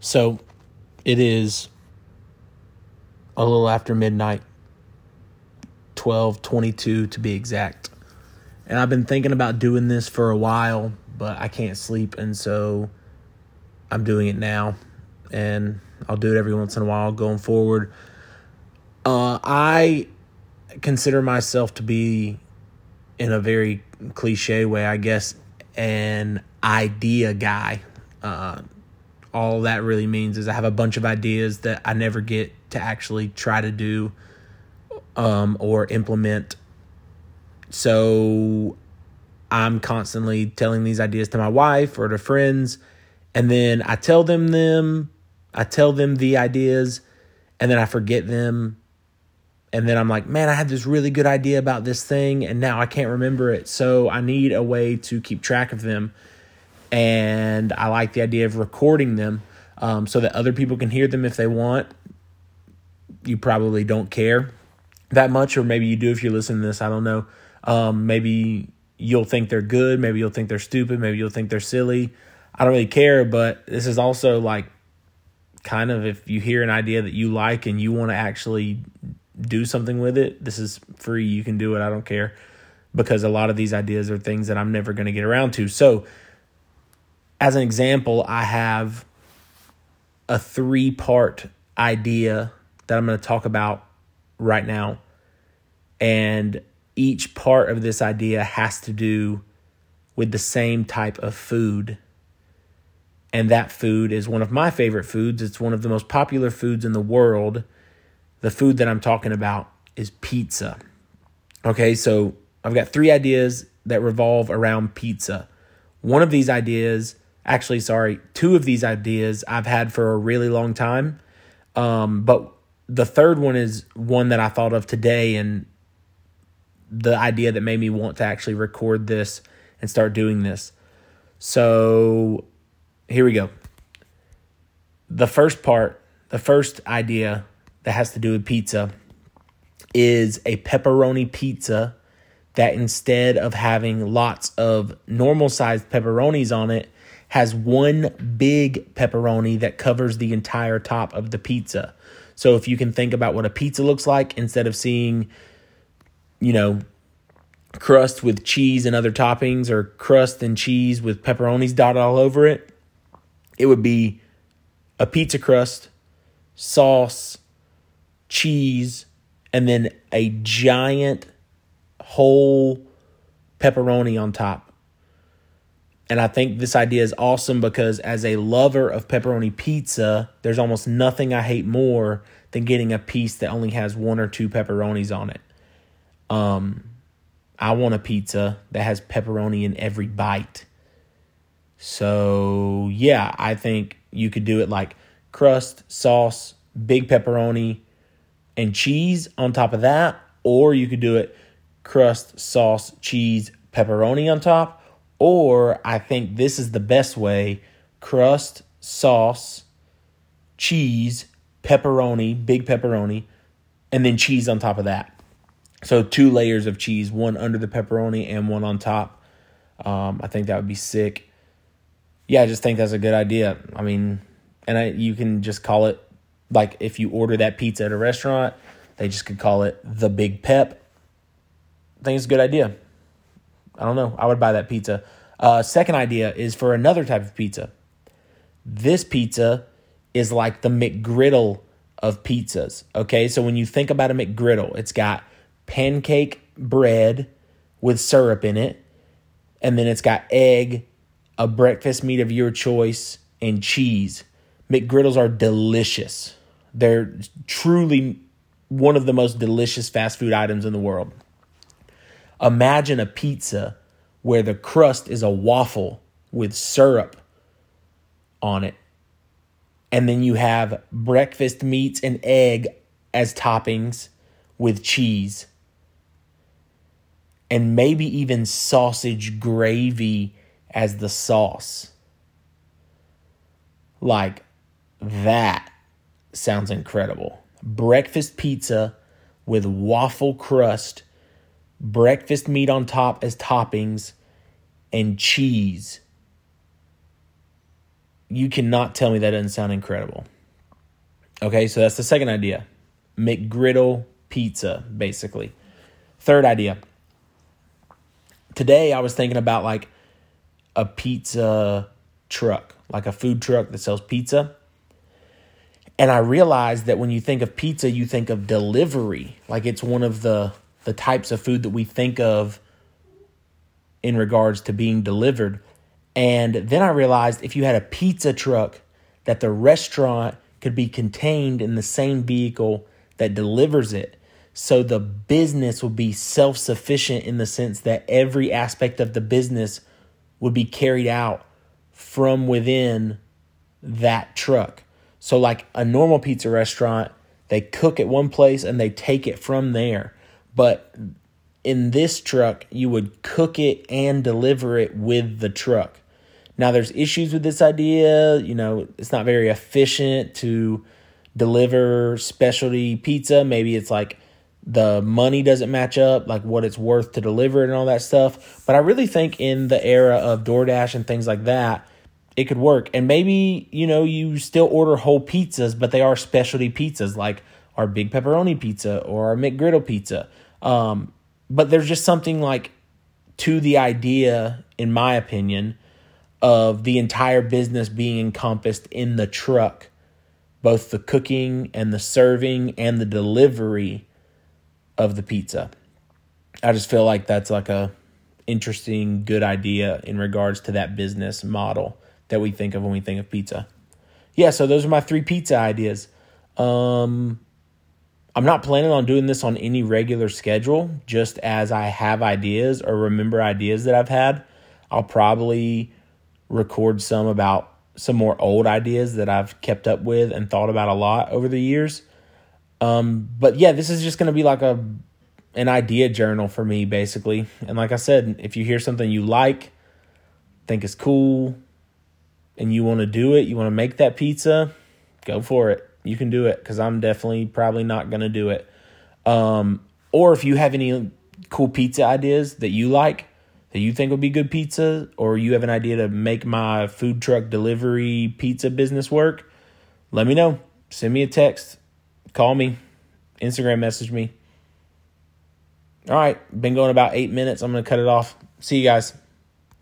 So it is a little after midnight, 12:22 to be exact. And I've been thinking about doing this for a while, but I can't sleep and so I'm doing it now and I'll do it every once in a while going forward. Uh, I consider myself to be in a very cliche way, I guess, an idea guy. Uh, all that really means is I have a bunch of ideas that I never get to actually try to do um, or implement. So I'm constantly telling these ideas to my wife or to friends, and then I tell them them, I tell them the ideas, and then I forget them. And then I'm like, man, I had this really good idea about this thing, and now I can't remember it. So I need a way to keep track of them and I like the idea of recording them um, so that other people can hear them if they want. You probably don't care that much, or maybe you do if you're listening to this. I don't know. Um, maybe you'll think they're good. Maybe you'll think they're stupid. Maybe you'll think they're silly. I don't really care, but this is also like kind of if you hear an idea that you like and you want to actually do something with it, this is free. You can do it. I don't care because a lot of these ideas are things that I'm never going to get around to. So, as an example, I have a three part idea that I'm going to talk about right now. And each part of this idea has to do with the same type of food. And that food is one of my favorite foods. It's one of the most popular foods in the world. The food that I'm talking about is pizza. Okay, so I've got three ideas that revolve around pizza. One of these ideas actually, sorry, two of these ideas I've had for a really long time. Um, but the third one is one that I thought of today and the idea that made me want to actually record this and start doing this. So here we go. The first part, the first idea that has to do with pizza is a pepperoni pizza that instead of having lots of normal sized pepperonis on it, has one big pepperoni that covers the entire top of the pizza. So if you can think about what a pizza looks like instead of seeing, you know, crust with cheese and other toppings or crust and cheese with pepperonis dotted all over it, it would be a pizza crust, sauce, cheese, and then a giant whole pepperoni on top. And I think this idea is awesome because as a lover of pepperoni pizza, there's almost nothing I hate more than getting a piece that only has one or two pepperonis on it. Um, I want a pizza that has pepperoni in every bite. So, yeah, I think you could do it like crust, sauce, big pepperoni, and cheese on top of that. Or you could do it crust, sauce, cheese, pepperoni on top or I think this is the best way crust, sauce, cheese, pepperoni, big pepperoni, and then cheese on top of that. So two layers of cheese, one under the pepperoni and one on top. Um, I think that would be sick. Yeah, I just think that's a good idea. I mean, and I, you can just call it like if you order that pizza at a restaurant, they just could call it the Big Pep. I think it's a good idea. I don't know. I would buy that pizza. Uh, second idea is for another type of pizza. This pizza is like the McGriddle of pizzas. Okay, so when you think about a McGriddle, it's got pancake bread with syrup in it, and then it's got egg, a breakfast meat of your choice, and cheese. McGriddles are delicious. They're truly one of the most delicious fast food items in the world. Imagine a pizza where the crust is a waffle with syrup on it. And then you have breakfast meats and egg as toppings with cheese. And maybe even sausage gravy as the sauce. Like, that sounds incredible. Breakfast pizza with waffle crust breakfast meat on top as toppings, and cheese. you cannot tell me that doesn't sound incredible. Okay, so that's the second idea. McGriddle pizza, basically. Third idea. Today I was thinking about like a pizza truck, like a food truck that sells pizza. And I realized that when you think of pizza, you think of delivery. Like it's one of the the types of food that we think of in regards to being delivered. And then I realized if you had a pizza truck, that the restaurant could be contained in the same vehicle that delivers it. So the business would be self sufficient in the sense that every aspect of the business would be carried out from within that truck. So, like a normal pizza restaurant, they cook at one place and they take it from there. But in this truck, you would cook it and deliver it with the truck. Now, there's issues with this idea. You know, it's not very efficient to deliver specialty pizza. Maybe it's like the money doesn't match up, like what it's worth to deliver it and all that stuff. But I really think in the era of DoorDash and things like that, it could work. And maybe, you know, you still order whole pizzas, but they are specialty pizzas like our big pepperoni pizza or our McGriddle pizza. Um, but there's just something like to the idea, in my opinion, of the entire business being encompassed in the truck, both the cooking and the serving and the delivery of the pizza. I just feel like that's like a interesting, good idea in regards to that business model that we think of when we think of pizza. Yeah, so those are my three pizza ideas. Um, I'm not planning on doing this on any regular schedule, just as I have ideas or remember ideas that I've had. I'll probably record some about some more old ideas that I've kept up with and thought about a lot over the years. Um, but yeah, this is just going to be like a an idea journal for me basically. And like I said, if you hear something you like, think is cool, and you want to do it, you want to make that pizza, go for it. You can do it cuz I'm definitely probably not going to do it. Um, or if you have any cool pizza ideas that you like, that you think would be good pizza, or you have an idea to make my food truck delivery pizza business work, let me know. Send me a text, call me, Instagram message me. All right, been going about eight minutes. I'm going to cut it off. See you guys.